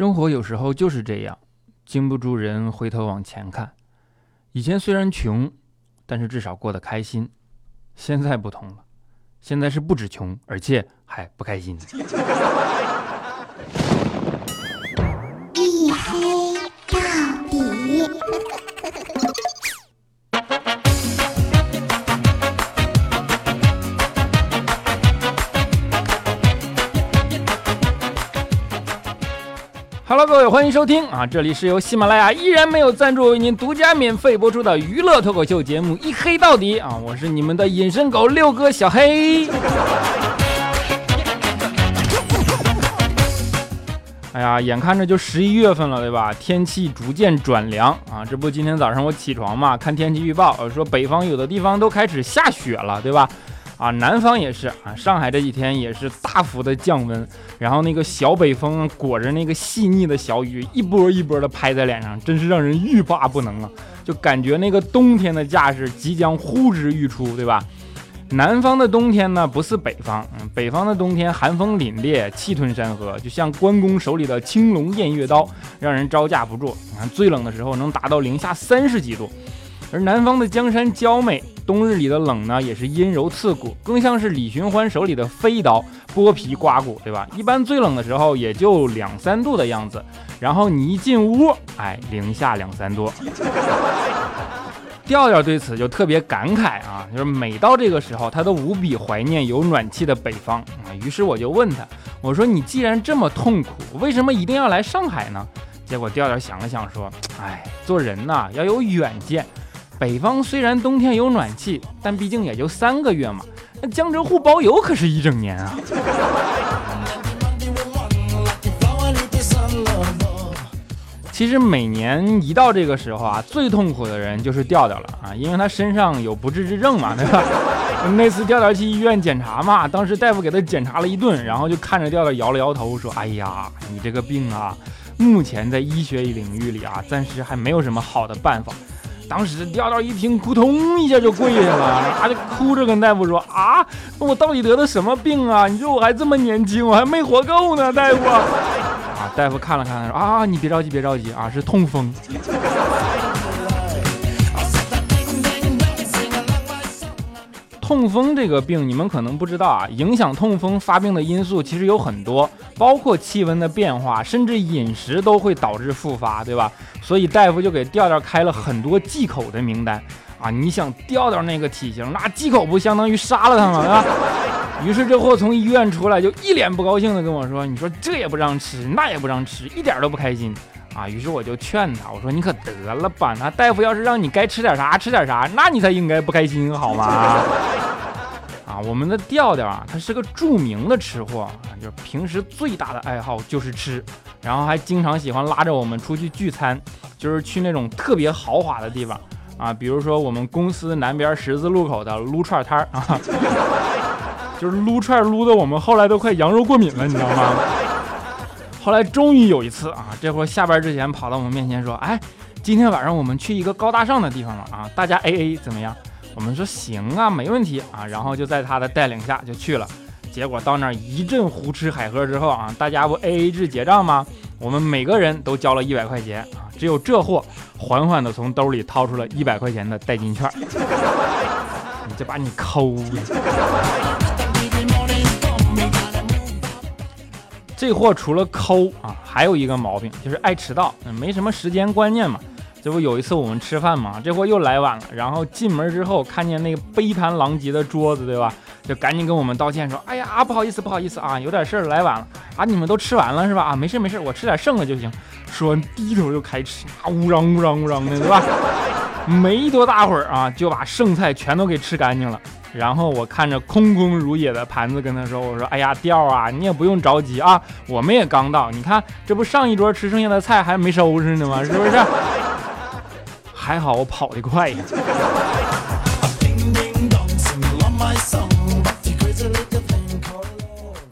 生活有时候就是这样，经不住人回头往前看。以前虽然穷，但是至少过得开心。现在不同了，现在是不止穷，而且还不开心。Hello，各位，欢迎收听啊！这里是由喜马拉雅依然没有赞助为您独家免费播出的娱乐脱口秀节目《一黑到底》啊！我是你们的隐身狗六哥小黑。哎呀，眼看着就十一月份了，对吧？天气逐渐转凉啊！这不，今天早上我起床嘛，看天气预报，说北方有的地方都开始下雪了，对吧？啊，南方也是啊，上海这几天也是大幅的降温，然后那个小北风裹着那个细腻的小雨，一波一波的拍在脸上，真是让人欲罢不能啊！就感觉那个冬天的架势即将呼之欲出，对吧？南方的冬天呢，不似北方，嗯，北方的冬天寒风凛冽，气吞山河，就像关公手里的青龙偃月刀，让人招架不住。你看最冷的时候能达到零下三十几度。而南方的江山娇美，冬日里的冷呢，也是阴柔刺骨，更像是李寻欢手里的飞刀，剥皮刮骨，对吧？一般最冷的时候也就两三度的样子，然后你一进屋，哎，零下两三度。调调对此就特别感慨啊，就是每到这个时候，他都无比怀念有暖气的北方啊。于是我就问他，我说你既然这么痛苦，为什么一定要来上海呢？结果调调想了想说，哎，做人呐要有远见。北方虽然冬天有暖气，但毕竟也就三个月嘛。那江浙沪包邮可是一整年啊。其实每年一到这个时候啊，最痛苦的人就是调调了啊，因为他身上有不治之症嘛，对吧？那次调调去医院检查嘛，当时大夫给他检查了一顿，然后就看着调调摇了摇头，说：“哎呀，你这个病啊，目前在医学领域里啊，暂时还没有什么好的办法。”当时调调一听，扑通一下就跪下了，他就哭着跟大夫说：“啊，我到底得的什么病啊？你说我还这么年轻，我还没活够呢，大夫。”啊，大夫看了看，说：“啊，你别着急，别着急啊，是痛风。”痛风这个病，你们可能不知道啊，影响痛风发病的因素其实有很多，包括气温的变化，甚至饮食都会导致复发，对吧？所以大夫就给调调开了很多忌口的名单啊！你想调调那个体型，那忌口不相当于杀了他吗？啊！于是这货从医院出来就一脸不高兴的跟我说：“你说这也不让吃，那也不让吃，一点都不开心。”啊，于是我就劝他，我说你可得了吧，那大夫要是让你该吃点啥吃点啥，那你才应该不开心好吗？啊，我们的调调啊，他是个著名的吃货啊，就是平时最大的爱好就是吃，然后还经常喜欢拉着我们出去聚餐，就是去那种特别豪华的地方啊，比如说我们公司南边十字路口的撸串摊儿啊，就是撸串撸的我们后来都快羊肉过敏了，你知道吗？后来终于有一次啊，这会下班之前跑到我们面前说：“哎，今天晚上我们去一个高大上的地方了啊，大家 A A 怎么样？”我们说：“行啊，没问题啊。”然后就在他的带领下就去了。结果到那儿一阵胡吃海喝之后啊，大家不 A A 制结账吗？我们每个人都交了一百块钱啊，只有这货缓缓地从兜里掏出了一百块钱的代金券。你这把你抠的！这货除了抠啊，还有一个毛病，就是爱迟到，没什么时间观念嘛。这不有一次我们吃饭嘛，这货又来晚了，然后进门之后看见那个杯盘狼藉的桌子，对吧？就赶紧跟我们道歉说：“哎呀，不好意思，不好意思啊，有点事儿来晚了啊。你们都吃完了是吧？啊，没事没事，我吃点剩的就行。”说完低头就开吃，啊，呜嚷呜嚷呜嚷的，对吧？没多大会儿啊，就把剩菜全都给吃干净了。然后我看着空空如也的盘子，跟他说：“我说，哎呀，调啊，你也不用着急啊，我们也刚到，你看这不上一桌吃剩下的菜还没收拾呢吗？是不是？还好我跑得快呀。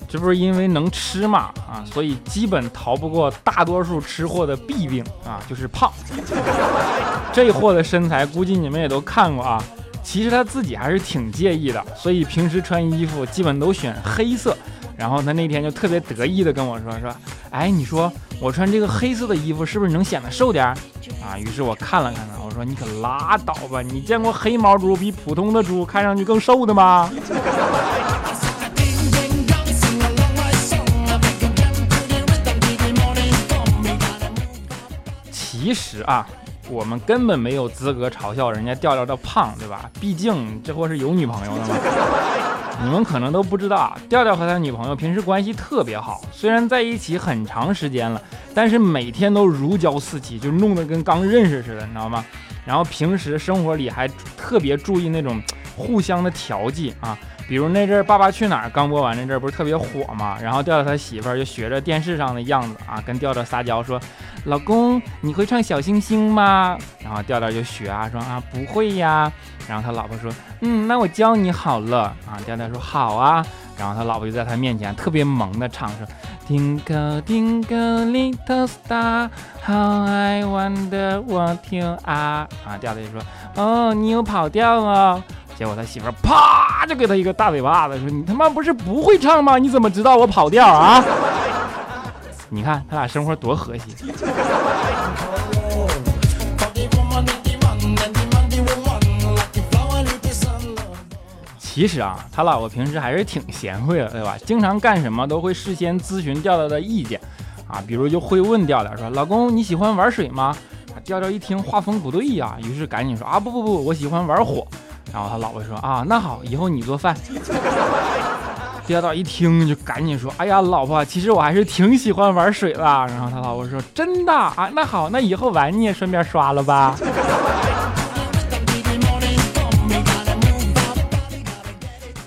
这不是因为能吃嘛啊，所以基本逃不过大多数吃货的弊病啊，就是胖。这货的身材，估计你们也都看过啊。”其实他自己还是挺介意的，所以平时穿衣服基本都选黑色，然后他那天就特别得意的跟我说说，哎，你说我穿这个黑色的衣服是不是能显得瘦点儿啊？于是我看了看他，我说你可拉倒吧，你见过黑毛猪比普通的猪看上去更瘦的吗？其实啊，我们根本没有资格嘲笑人家调调的胖，对吧？毕竟这货是有女朋友的嘛。你们可能都不知道啊，调调和他女朋友平时关系特别好，虽然在一起很长时间了，但是每天都如胶似漆，就弄得跟刚认识似的，你知道吗？然后平时生活里还特别注意那种互相的调剂啊。比如那阵《爸爸去哪儿》刚播完那阵儿，不是特别火嘛？然后调调他媳妇儿就学着电视上的样子啊，跟调调撒娇说：“老公，你会唱小星星吗？”然后调调就学啊，说：“啊，不会呀。”然后他老婆说：“嗯，那我教你好了。”啊，调调说：“好啊。”然后他老婆就在他面前特别萌的唱说：“Tinkle tinkle little star，how I wonder what you are。”啊，调调就说：“哦，你有跑调哦。”结果他媳妇儿啪就给他一个大嘴巴子，说：“你他妈不是不会唱吗？你怎么知道我跑调啊？” 你看他俩生活多和谐。其实啊，他老婆平时还是挺贤惠的，对吧？经常干什么都会事先咨询调调的意见啊，比如就会问调调说：“老公你喜欢玩水吗？”调调一听画风不对呀，于是赶紧说：“啊不不不，我喜欢玩火。”然后他老婆说啊，那好，以后你做饭。调调一听就赶紧说，哎呀，老婆，其实我还是挺喜欢玩水的。然后他老婆说，真的啊，那好，那以后碗你也顺便刷了吧。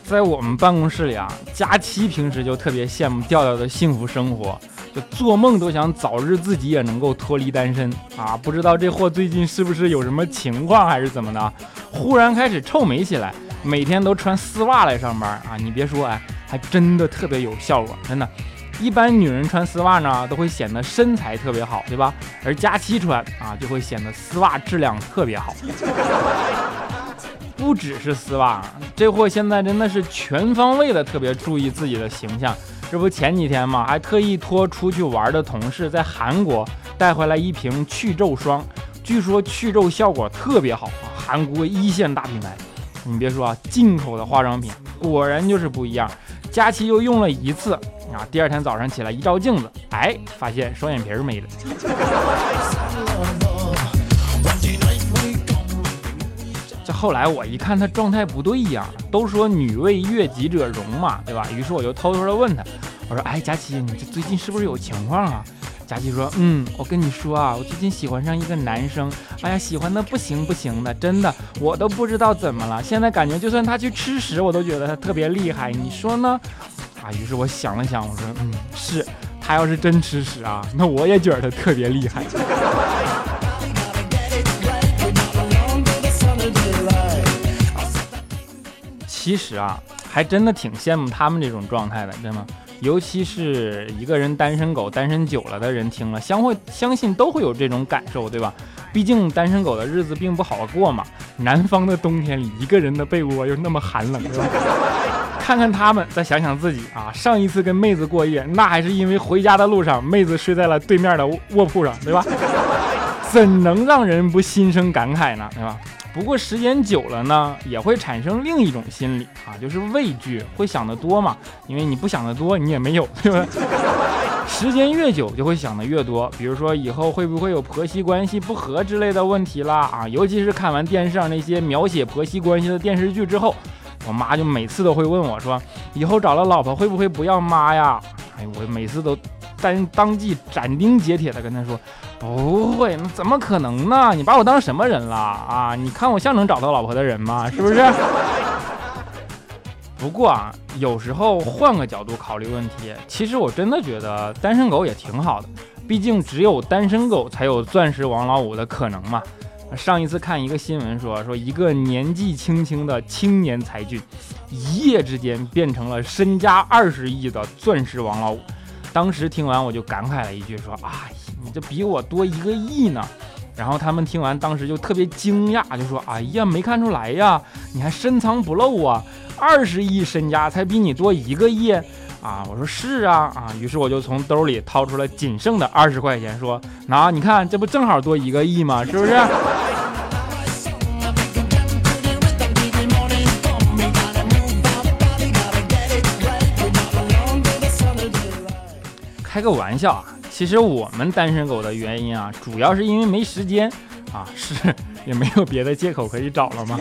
在我们办公室里啊，佳期平时就特别羡慕调调的幸福生活。就做梦都想早日自己也能够脱离单身啊！不知道这货最近是不是有什么情况，还是怎么的？忽然开始臭美起来，每天都穿丝袜来上班啊！你别说，哎，还真的特别有效果，真的。一般女人穿丝袜呢，都会显得身材特别好，对吧？而佳期穿啊，就会显得丝袜质量特别好。不只是丝袜，这货现在真的是全方位的特别注意自己的形象。这不前几天嘛，还特意托出去玩的同事在韩国带回来一瓶去皱霜，据说去皱效果特别好啊，韩国一线大品牌。你别说啊，进口的化妆品果然就是不一样。佳琪又用了一次啊，第二天早上起来一照镜子，哎，发现双眼皮没了。这后来我一看他状态不对呀，都说女为悦己者容嘛，对吧？于是我就偷偷的问他，我说：“哎，佳琪，你这最近是不是有情况啊？”佳琪说：“嗯，我跟你说啊，我最近喜欢上一个男生，哎呀，喜欢的不行不行的，真的，我都不知道怎么了。现在感觉就算他去吃屎，我都觉得他特别厉害，你说呢？”啊，于是我想了想，我说：“嗯，是他要是真吃屎啊，那我也觉得他特别厉害。”其实啊，还真的挺羡慕他们这种状态的，真的。尤其是一个人单身狗单身久了的人，听了相会相信都会有这种感受，对吧？毕竟单身狗的日子并不好过嘛。南方的冬天里，一个人的被窝又那么寒冷，对吧？看看他们，再想想自己啊，上一次跟妹子过夜，那还是因为回家的路上妹子睡在了对面的卧铺上，对吧？怎能让人不心生感慨呢？对吧？不过时间久了呢，也会产生另一种心理啊，就是畏惧，会想得多嘛。因为你不想得多，你也没有，对吧？时间越久，就会想的越多。比如说以后会不会有婆媳关系不和之类的问题啦啊？尤其是看完电视上那些描写婆媳关系的电视剧之后，我妈就每次都会问我说，以后找了老婆会不会不要妈呀？哎，我每次都当当即斩钉截铁的跟她说。不会，那怎么可能呢？你把我当什么人了啊？你看我像能找到老婆的人吗？是不是？不过啊，有时候换个角度考虑问题，其实我真的觉得单身狗也挺好的。毕竟只有单身狗才有钻石王老五的可能嘛。上一次看一个新闻说，说一个年纪轻轻的青年才俊，一夜之间变成了身家二十亿的钻石王老五。当时听完我就感慨了一句，说啊。你这比我多一个亿呢，然后他们听完当时就特别惊讶，就说：“哎呀，没看出来呀，你还深藏不露啊！二十亿身家才比你多一个亿，啊，我说是啊啊，于是我就从兜里掏出了仅剩的二十块钱，说，那你看这不正好多一个亿吗？是不是？开个玩笑啊，其实我们单身狗的原因啊，主要是因为没时间啊，是也没有别的借口可以找了吗？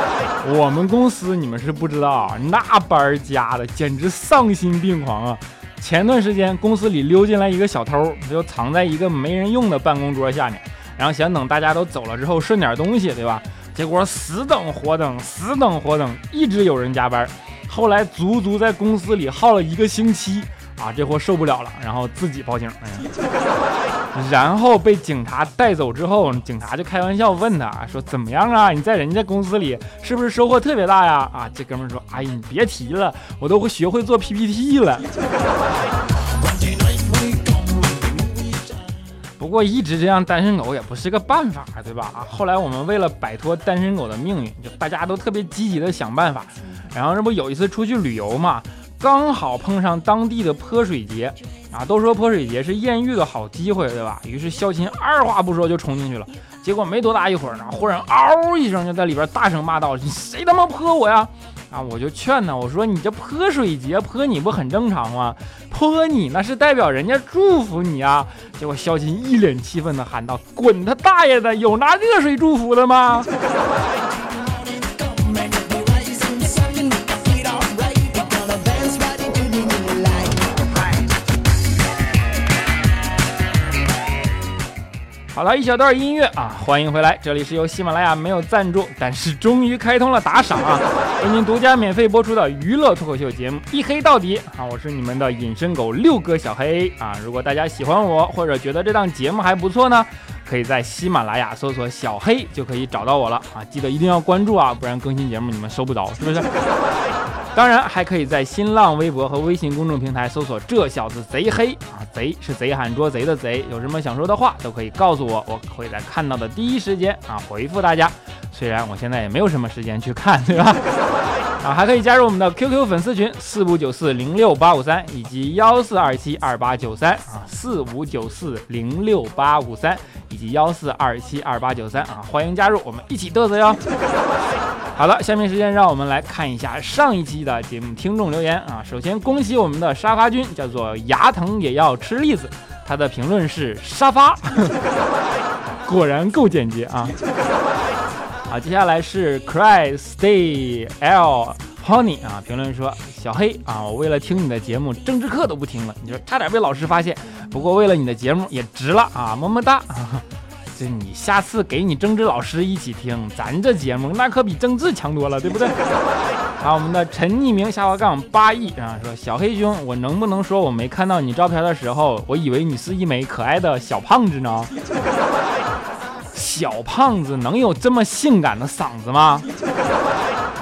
我们公司你们是不知道啊，那班加的简直丧心病狂啊！前段时间公司里溜进来一个小偷，他就藏在一个没人用的办公桌下面，然后想等大家都走了之后顺点东西，对吧？结果死等活等，死等活等，一直有人加班，后来足足在公司里耗了一个星期啊！这货受不了了，然后自己报警。哎呀！然后被警察带走之后，警察就开玩笑问他说：“怎么样啊？你在人家公司里是不是收获特别大呀？”啊，这哥们说：“哎呀，你别提了，我都会学会做 PPT 了。”不过一直这样单身狗也不是个办法，对吧？啊，后来我们为了摆脱单身狗的命运，就大家都特别积极的想办法。然后这不有一次出去旅游嘛，刚好碰上当地的泼水节。啊，都说泼水节是艳遇的好机会，对吧？于是肖琴二话不说就冲进去了。结果没多大一会儿呢，忽然嗷一声就在里边大声骂道：“你谁他妈泼我呀？”啊，我就劝他，我说：“你这泼水节泼你不很正常吗？泼你那是代表人家祝福你啊。”结果肖琴一脸气愤的喊道：“滚他大爷的！有拿热水祝福的吗？” 好了一小段音乐啊，欢迎回来，这里是由喜马拉雅没有赞助，但是终于开通了打赏啊，为您独家免费播出的娱乐脱口秀节目一黑到底啊，我是你们的隐身狗六哥小黑啊，如果大家喜欢我或者觉得这档节目还不错呢，可以在喜马拉雅搜索小黑就可以找到我了啊，记得一定要关注啊，不然更新节目你们收不着，是不是？当然，还可以在新浪微博和微信公众平台搜索“这小子贼黑”啊，贼是贼喊捉贼的贼。有什么想说的话，都可以告诉我，我会在看到的第一时间啊回复大家。虽然我现在也没有什么时间去看，对吧？啊，还可以加入我们的 QQ 粉丝群四五九四零六八五三以及幺四二七二八九三啊，四五九四零六八五三以及幺四二七二八九三啊，欢迎加入，我们一起嘚瑟哟。好了，下面时间让我们来看一下上一期的节目听众留言啊。首先恭喜我们的沙发君，叫做牙疼也要吃栗子，他的评论是沙发，果然够简洁啊。啊，接下来是 Cry Stay L Honey 啊，评论说小黑啊，我为了听你的节目，政治课都不听了，你说差点被老师发现，不过为了你的节目也值了啊，么么哒。这你下次给你政治老师一起听，咱这节目那可比政治强多了，对不对？好，我们的陈匿名下滑杠八亿啊说小黑兄，我能不能说我没看到你照片的时候，我以为你是一枚可爱的小胖子呢？小胖子能有这么性感的嗓子吗？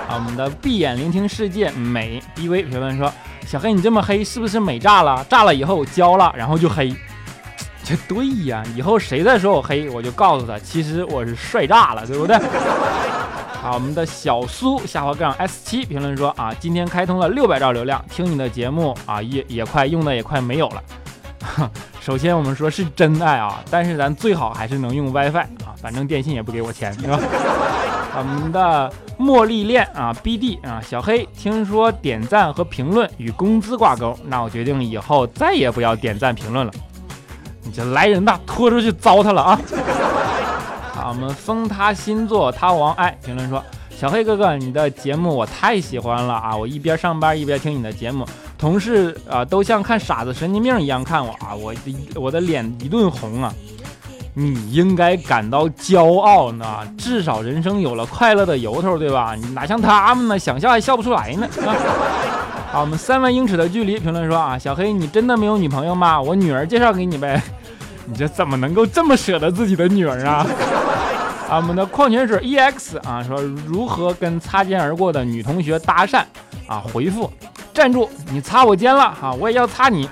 啊，我们的闭眼聆听世界美 BV 评论说，小黑你这么黑是不是美炸了？炸了以后焦了，然后就黑。这对呀，以后谁再说我黑，我就告诉他，其实我是帅炸了，对不对？好，我们的小苏下滑杠 S 七评论说啊，今天开通了六百兆流量，听你的节目啊，也也快用的也快没有了。哼首先我们说是真爱啊，但是咱最好还是能用 WiFi 啊，反正电信也不给我钱，是吧？我们的茉莉恋啊，BD 啊，小黑听说点赞和评论与工资挂钩，那我决定以后再也不要点赞评论了。你这来人呐，拖出去糟蹋了啊！好，我们封他星座他王爱评论说：小黑哥哥，你的节目我太喜欢了啊！我一边上班一边听你的节目，同事啊都像看傻子神经病一样看我啊！我我的脸一顿红啊！你应该感到骄傲呢，至少人生有了快乐的由头，对吧？你哪像他们呢，想笑还笑不出来呢。好，我们三万英尺的距离评论说啊，小黑，你真的没有女朋友吗？我女儿介绍给你呗。你这怎么能够这么舍得自己的女儿啊？啊，我们的矿泉水 EX 啊说如何跟擦肩而过的女同学搭讪啊？回复站住，你擦我肩了啊，我也要擦你。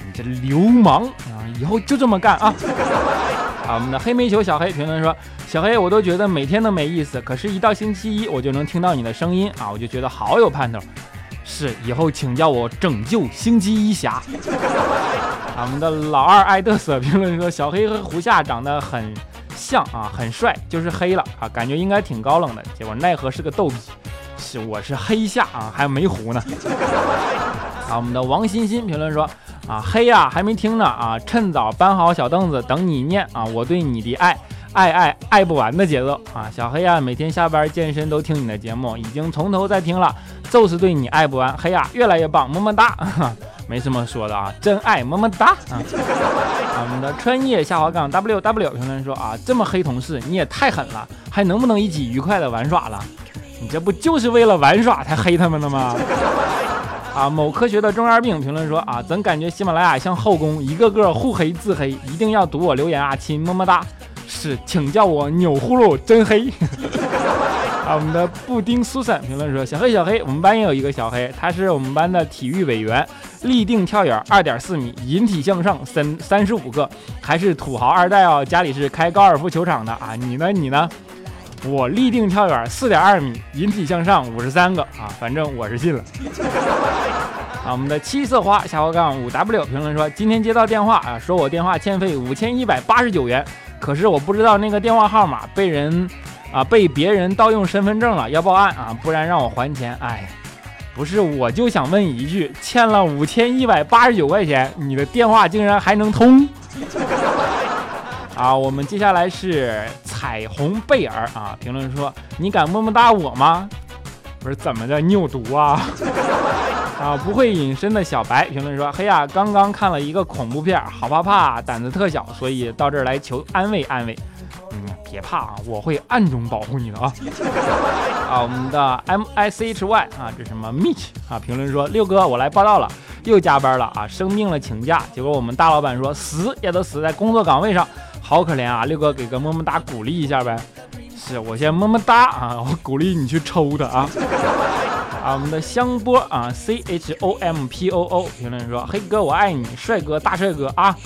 你这流氓啊，以后就这么干啊！啊，我们的黑煤球小黑评论说，小黑，我都觉得每天都没意思，可是，一到星期一我就能听到你的声音啊，我就觉得好有盼头。是以后请叫我拯救星期一侠。啊我们的老二爱嘚瑟评论说，小黑和胡夏长得很像啊，很帅，就是黑了啊，感觉应该挺高冷的，结果奈何是个逗比。是，我是黑夏啊，还没糊呢。啊，我们的王欣欣评论说，啊，黑呀，还没听呢啊，趁早搬好小凳子等你念啊，我对你的爱。爱爱爱不完的节奏啊，小黑呀，每天下班健身都听你的节目，已经从头再听了，就是对你爱不完。黑呀，越来越棒，么么哒，没什么说的啊，真爱，么么哒啊。我们的穿越下滑杠 W W 评论说啊，这么黑同事你也太狠了，还能不能一起愉快的玩耍了？你这不就是为了玩耍才黑他们的吗？啊，某科学的中二病评论说啊，怎感觉喜马拉雅像后宫，一个个互黑自黑，一定要读我留言啊，亲，么么哒。是，请叫我钮祜禄真黑。啊，我们的布丁苏珊评论说：“小黑，小黑，我们班也有一个小黑，他是我们班的体育委员，立定跳远二点四米，引体向上三三十五个，还是土豪二代哦，家里是开高尔夫球场的啊。你呢？你呢？我立定跳远四点二米，引体向上五十三个啊，反正我是信了。啊，我们的七色花下滑杠五 W 评论说：今天接到电话啊，说我电话欠费五千一百八十九元。”可是我不知道那个电话号码被人啊被别人盗用身份证了，要报案啊，不然让我还钱。哎，不是，我就想问一句，欠了五千一百八十九块钱，你的电话竟然还能通？啊，我们接下来是彩虹贝尔啊，评论说你敢么么哒我吗？不是怎么的，你有毒啊？啊，不会隐身的小白评论说：“嘿呀，刚刚看了一个恐怖片，好怕怕，胆子特小，所以到这儿来求安慰安慰。别怕啊，我会暗中保护你的啊。”啊，我们的 M I C H Y 啊，这什么 Mitch 啊？评论说：“六哥，我来报道了，又加班了啊，生病了请假。结果我们大老板说死也都死在工作岗位上，好可怜啊！六哥给个么么哒鼓励一下呗。是我先么么哒啊，我鼓励你去抽他啊。”啊，我们的香波啊，C H O M P O O 评论说：“黑哥，我爱你，帅哥，大帅哥啊！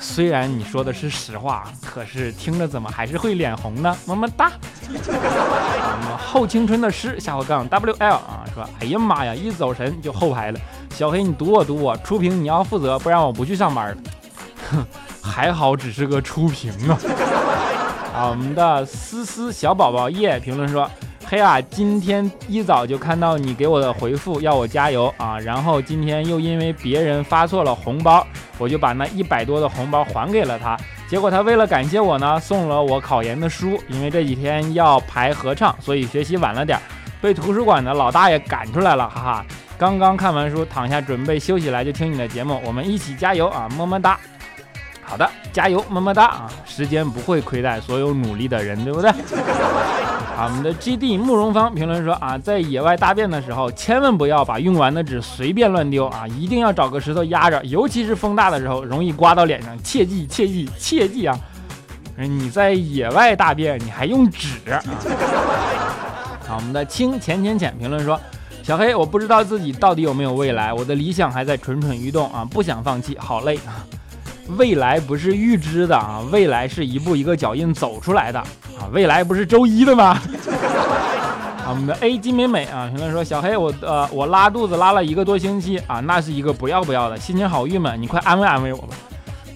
虽然你说的是实话，可是听着怎么还是会脸红呢？么么哒。”我们后青春的诗下滑杠 W L 啊说：“哎呀妈呀，一走神就后排了。小黑，你读我读我，初评你要负责，不然我不去上班了。哼，还好只是个初评啊。啊，我们的思思小宝宝耶评论说。嘿啊！今天一早就看到你给我的回复，要我加油啊！然后今天又因为别人发错了红包，我就把那一百多的红包还给了他。结果他为了感谢我呢，送了我考研的书。因为这几天要排合唱，所以学习晚了点，被图书馆的老大爷赶出来了，哈哈！刚刚看完书，躺下准备休息来，就听你的节目，我们一起加油啊！么么哒！好的，加油，么么哒啊！时间不会亏待所有努力的人，对不对？啊，我们的 G D 慕容芳评论说啊，在野外大便的时候，千万不要把用完的纸随便乱丢啊，一定要找个石头压着，尤其是风大的时候，容易刮到脸上，切记切记切记啊！你在野外大便，你还用纸啊？好，我们的清浅浅浅评论说，小黑，我不知道自己到底有没有未来，我的理想还在蠢蠢欲动啊，不想放弃，好累啊！未来不是预知的啊，未来是一步一个脚印走出来的。啊，未来不是周一的吗？啊，我们的 A 金美美啊，评论说小黑，我呃我拉肚子拉了一个多星期啊，那是一个不要不要的，心情好郁闷，你快安慰安慰我吧。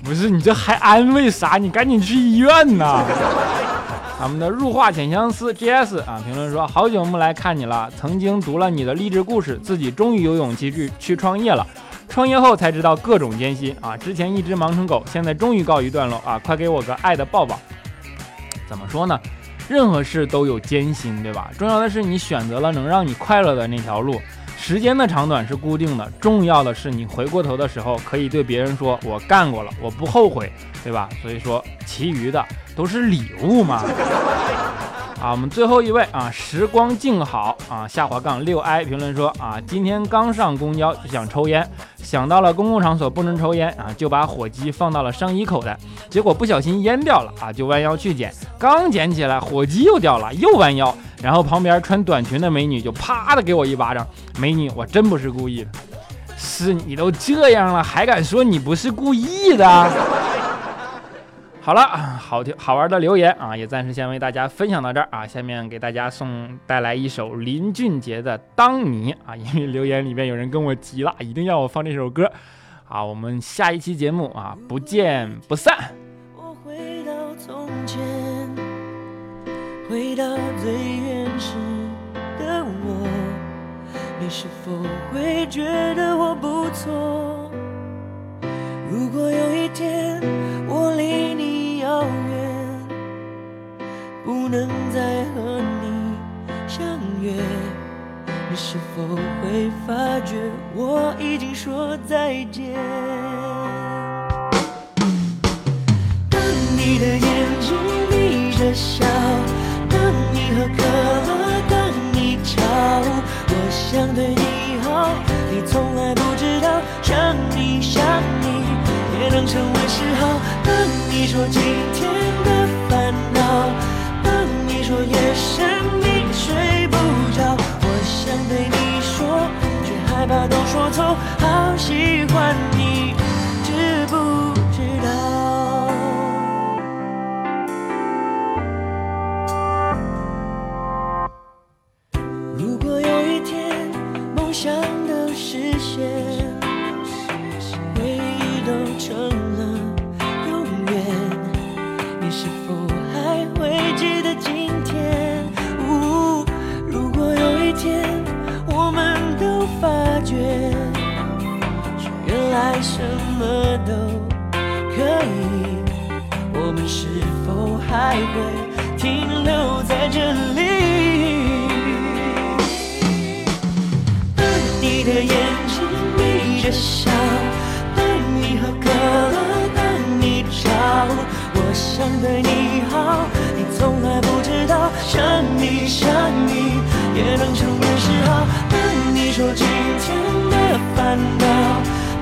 不是你这还安慰啥？你赶紧去医院呐！我们的入画浅相思 GS 啊，评论说好久没来看你了，曾经读了你的励志故事，自己终于有勇气去去创业了，创业后才知道各种艰辛啊，之前一直忙成狗，现在终于告一段落啊，快给我个爱的抱抱。怎么说呢？任何事都有艰辛，对吧？重要的是你选择了能让你快乐的那条路。时间的长短是固定的，重要的是你回过头的时候可以对别人说：“我干过了，我不后悔，对吧？”所以说，其余的都是礼物嘛。啊，我们最后一位啊，时光静好啊，下滑杠六 i 评论说啊，今天刚上公交就想抽烟，想到了公共场所不能抽烟啊，就把火机放到了上衣口袋，结果不小心烟掉了啊，就弯腰去捡，刚捡起来火机又掉了，又弯腰，然后旁边穿短裙的美女就啪的给我一巴掌，美女，我真不是故意的，是你都这样了还敢说你不是故意的？好了，好听好玩的留言啊，也暂时先为大家分享到这儿啊。下面给大家送带来一首林俊杰的《当你》啊，因为留言里面有人跟我急了，一定要我放这首歌。啊，我们下一期节目啊，不见不散。我回到从前，回到最原始的我，你是否会觉得我不错？如果有一天月，你是否会发觉我已经说再见？当你的眼睛眯着笑，当你喝可乐，当你吵，我想对你好，你从来不知道，想你想你也能成为嗜好。当你说今天的烦恼，当你说夜深说透，好喜欢你，眼睛眯着笑，等你喝可乐，等你找，我想对你好，你从来不知道。想你想你也能成为嗜好，等你说今天的烦恼，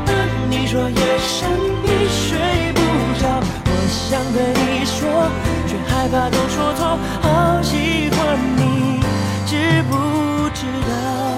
等你说夜深你睡不着，我想对你说，却害怕都说错，好喜欢你，知不知道？